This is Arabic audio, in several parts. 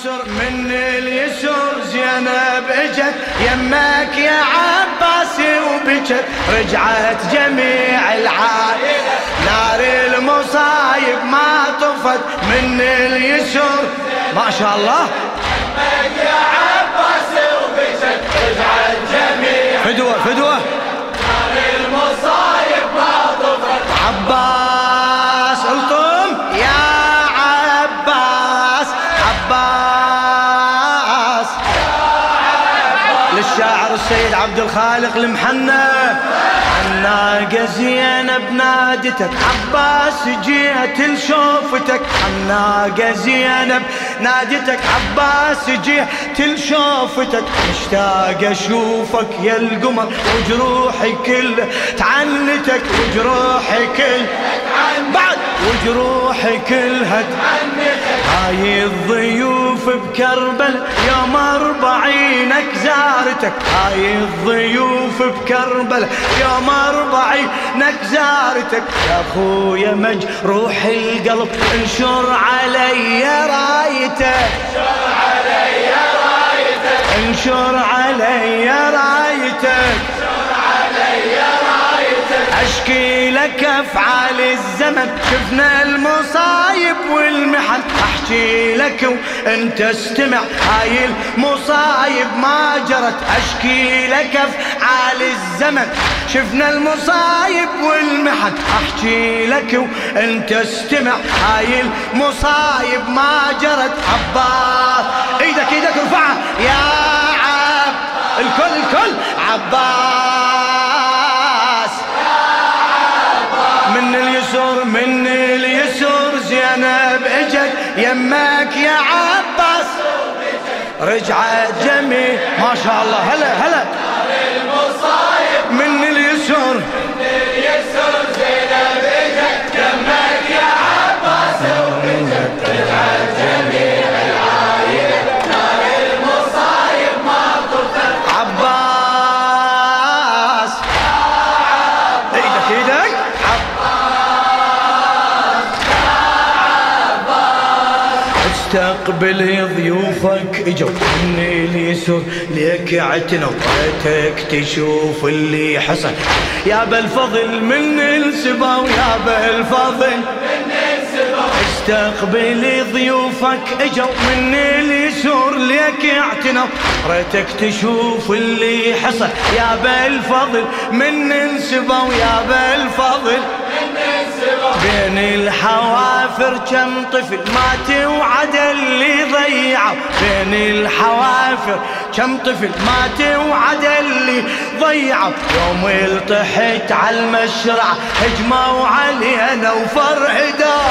اليسر من اليسر زينب اجت يمك يا عباسي وبجت رجعت جميع العائلة نار المصايب ما طفت من اليسر. ما شاء الله. يمك يا عباسي وبجت رجعت جميع فدوة فدوة. نار المصايب ما طفت. عباس. السيد عبد الخالق المحنى الناقة زينب نادتك عباس جيت لشوفتك. الناقة زينب نادتك عباس جيت لشوفتك مشتاق أشوفك يا القمر وجروحي كل. تعنتك وجروحي كل. بعد وجروحي كلها هاي الضيوف بكربل يوم أربعينك زارتك. هاي الضيوف بكربل يوم أربعينك زارتك. يا أخويا مجروح القلب انشر علي انشر علي رايتك انشر علي رايتك اشكي لك أفعال الزمن. شفنا المصايب والمحن. أحكي لك وأنت استمع. هاي المصايب ما جرت. أشكي لك أفعال الزمن. شفنا المصايب والمحن. أحكي لك وأنت استمع. هاي المصايب ما جرت. عباس إيدك إيدك ارفعها. يا عب. الكل الكل. عباس من اليسر من اليسر زينب اجت يمك يا عباس. رجعت جميل. ما شاء الله. هلا هلا. استقبل ضيوفك. اجوا. من اليسر ليك ريتك تشوف اللي حصل. يا بالفضل من السبا ويا بالفضل من السبب استقبل ضيوفك. اجوا. من اليسور ليك اعتنوا ريتك تشوف اللي حصل. يا بالفضل من انسبوا ويا بالفضل بين الحوافر كم طفل مات وعد اللي ضيعوا بين الحوافر كم طفل مات وعد اللي ضيعوا يوم الطحت على المشرع هجموا علينا وفرهدوا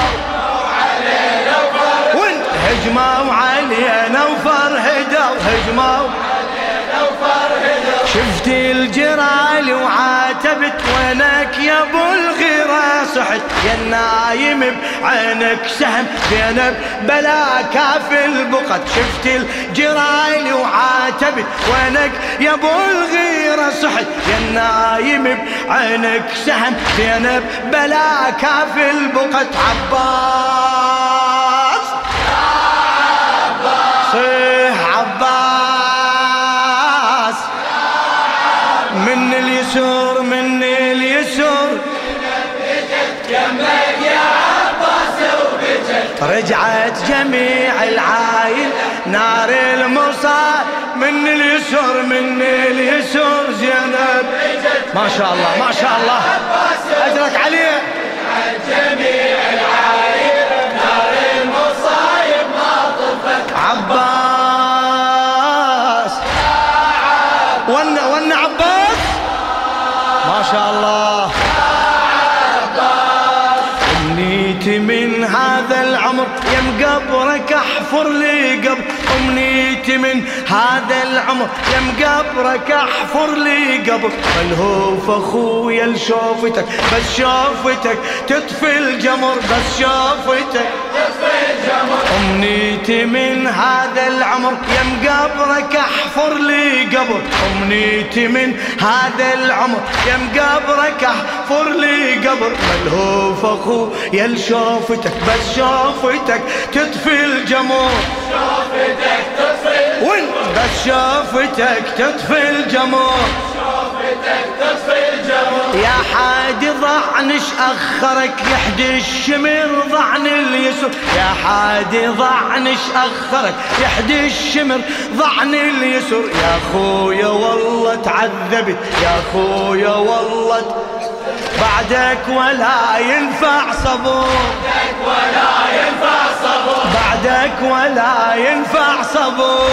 علينا وفر وانت هجموا علينا هجموا وفر هدى. شفت الجرال وعاتبت وينك يا أبو الغيرة؟ صحت يا النايم بعينك سهم زينب بلا كاف البقت شفت الجرال وعاتبت وينك يا أبو الغيرة؟ صحت يا النايم بعينك سهم زينب بلا كاف البقت عباس اليسور من اليسور يمك يا عباس وبجت رجعت جميع العايل نار المصاب من اليسور من اليسور زينب. ما شاء الله ما شاء الله. أجرك عليه جميع العائلة نار المصايب ما طفت عباس. شاء الله. أمنيتي من هذا العمر يم قبرك أحفر لي قبر. أمنيتي من هذا العمر يم قبرك أحفر لي قبر. ملهوف اخويا لشوفتك بس شوفتك تطفي الجمر بس شوفتك أمنيتي من هذا العمر يم قبرك أحفر لي قبر. أمنيتي من هذا العمر يم قبرك أحفر لي قبر. ملهوف أخو يا شوفتك بس شوفتك تطفي الجمر شوفتك تطفي وين؟ بس شوفتك تطفي الجمر شوفتك تطفي يا حادي ضعنش أخرك يحدي الشمر ضعن اليسر. يا حادي ضعنش أخرك يحدي الشمر ضعن اليسر. يا خويا والله تعذبت يا خويا والله بعدك ولا ينفع صبر. ولا ينفع صبر بعدك ولا ينفع صبر.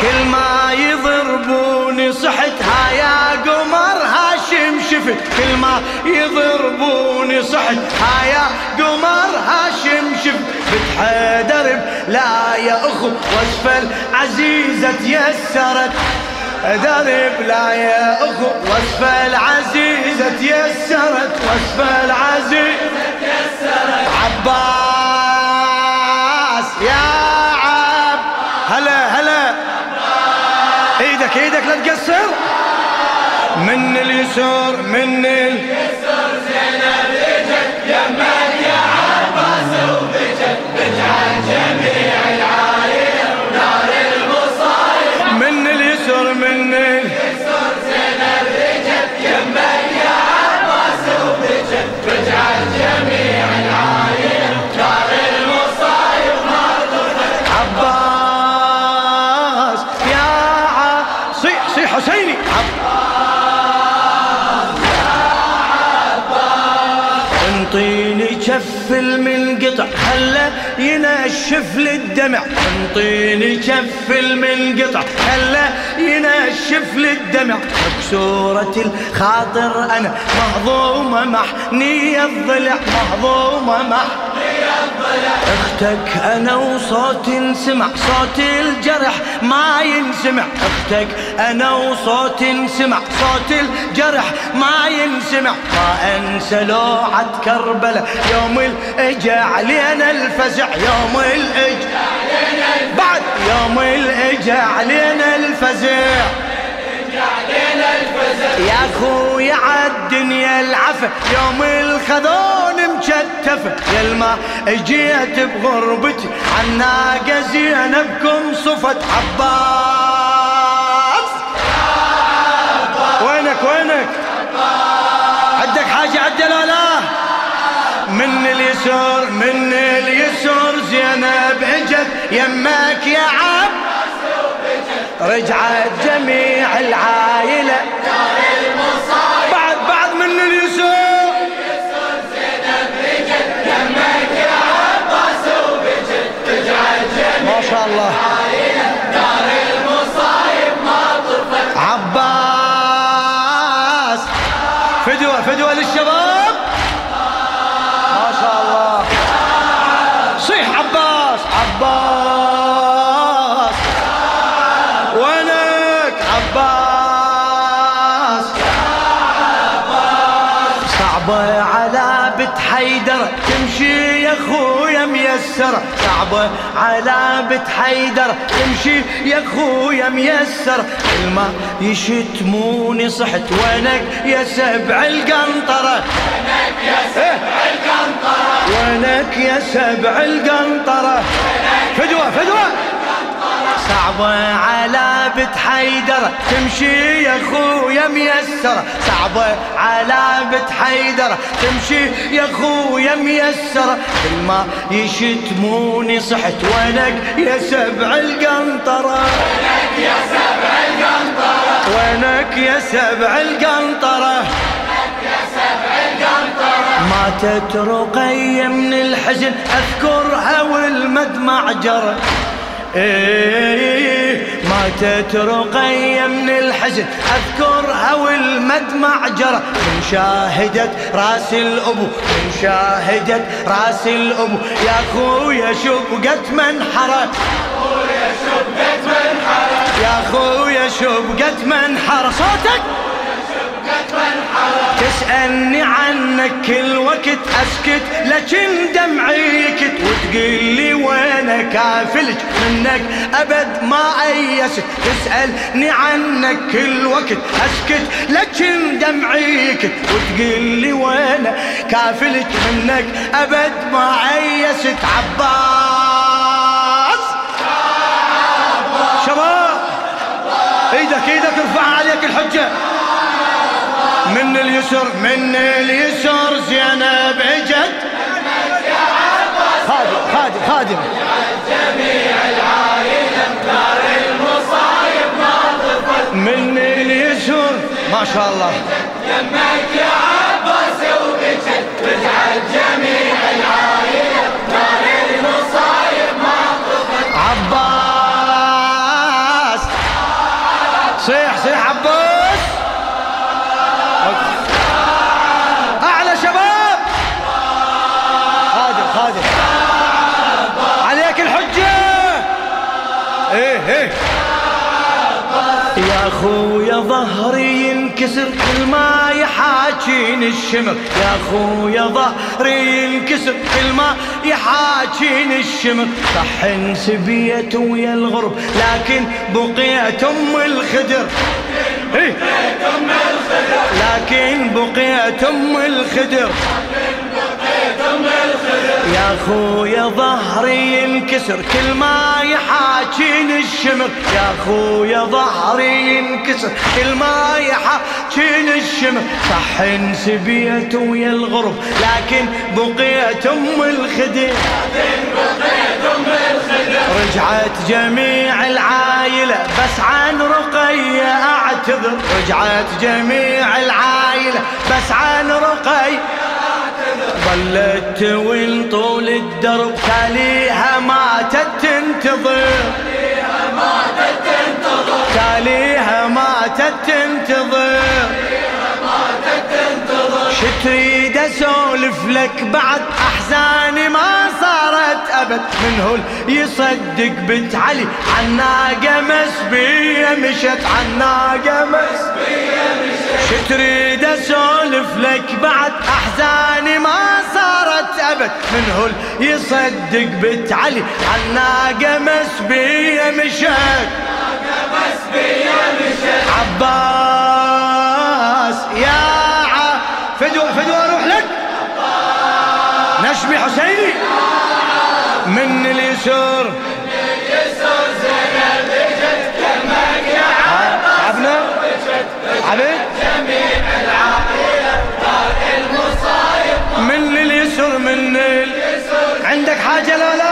كل ما يضربوني صحت يا قمر هاشم شفت كل ما يضربوني صحت. ها يا قمر هاشم شفت بتحدرب لا يا أخو واسفل عزيزة تيسرت. درب لا يا أخو واسفل عزيزة تيسرت. واسفل عزيزة عباس يا عب. هلا هلا. إيدك إيدك لا تقصر. من اليسار من ال... يمك يا عباس وبجد بجعل جميع العاير انطيني كف المنقطع خله ينشف للدمع. انطيني كف المنقطع خله ينشف للدمع. مكسورة الخاطر أنا مهضومة محنية الضلع مهضومة مح أختك أنا وصوت سمع صوت الجرح ما ينسمع. أختك أنا وصوت سمع صوت الجرح ما ينسمع. ما أنسى لوعة كربلة يوم الإجا علينا الفزع. يوم الإجا بعد يوم الإجا علينا الفزع. يا خويا عالدنيا العفة يوم الخذون مشتفة يا الما اجيت بغربتي عالناقة زينبكم صفت عباس. وينك وينك؟ عندك حاجة عدل لا لا؟ من اليسار من اليسار زينب اجت يمك يا عب رجعت جميع العائلة. بعد بعد عباس وبجد بجعل جميع ما شاء الله. نار المصايب ما طفت فدوة فدوة للشباب. صعبة على بنت حيدر. تمشي يا خويا ميسرة الما يشتموني صحت وينك يا سبع القنطرة. يا سبع القنطرة. وينك يا سبع القنطرة. فدوة فدوة. صعبة على بنت حيدر. تمشي يا خويا ميسرة. صعبة على بنت حيدر. تمشي يا خويا ميسرة. كل ما يشتموني صحت وينك يا سبع القنطرة. يا سبع القنطرة وينك يا سبع القنطرة. ماتت رقية من الحزن. أذكرها والمدمع جرى إيه ماتت رقية من الحزن. أذكرها والمدمع جرى. من شاهدت راس الأبو من شاهدت راس الأبو. يا خويا شبقت منحرة ويا شبكة منحرة يا خويا شبقت منحرة صوتك! تسألني عنك كل وقت أسكت لكن دمعي يكت وتقول لي وينك كافلك منك. أبد ما أيست تسألني عنك كل وقت أسكت لكن دمعي يكت وتقول لي وينك كافلك منك. أبد ما أيست عباس! شباب! إيدك إيدك ارفعها عليك الحجة! من اليسر من اليسر زينب اجت خادم خادم خادم. جميع العائلة دار المصايب ما طفل من اليسر ما شاء الله. يمك يا عباس وبجت رجعت جميع العائلة دار المصايب ما طفل عباس. صيح صيح عباس. يا خويا ظهري ينكسر كل ما يحاكيني الشمر. يا خويا ظهري ينكسر كل ما يحاكيني الشمر. صح انسبيت ويا الغرب لكن بقيت أم الخدر؟ لكن بقيت أم الخدر. يا خويا ظهري ينكسر كل ما يحاكيني الشمر يا خويا ظهري ينكسر كل ما يحاكيني الشمر صح انسبيت ويا الغرب لكن بقيت أم الخدر رجعت جميع العائلة بس عن رقية أعتذر. رجعت جميع العائلة بس عن رقية ظلت توين طول الدرب؟ تاليها ماتت تنتظر تاليها ماتت تنتظر شتريد أسولف لك بعد أحزاني ما صارت أبد. من هو يصدق بنت علي عالناقه مسبية مشت عالناقه مسبية مشت تريد اسولف لك بعد أحزاني ما صارت أبد. من هو يصدق بنت علي عالناقة مسبية مشت عباس يا ع... فدوى فدوى أروح لك. نشمي حسيني. من اليسر جميع العائلة دار المصايب من من عندك حاجة لا لا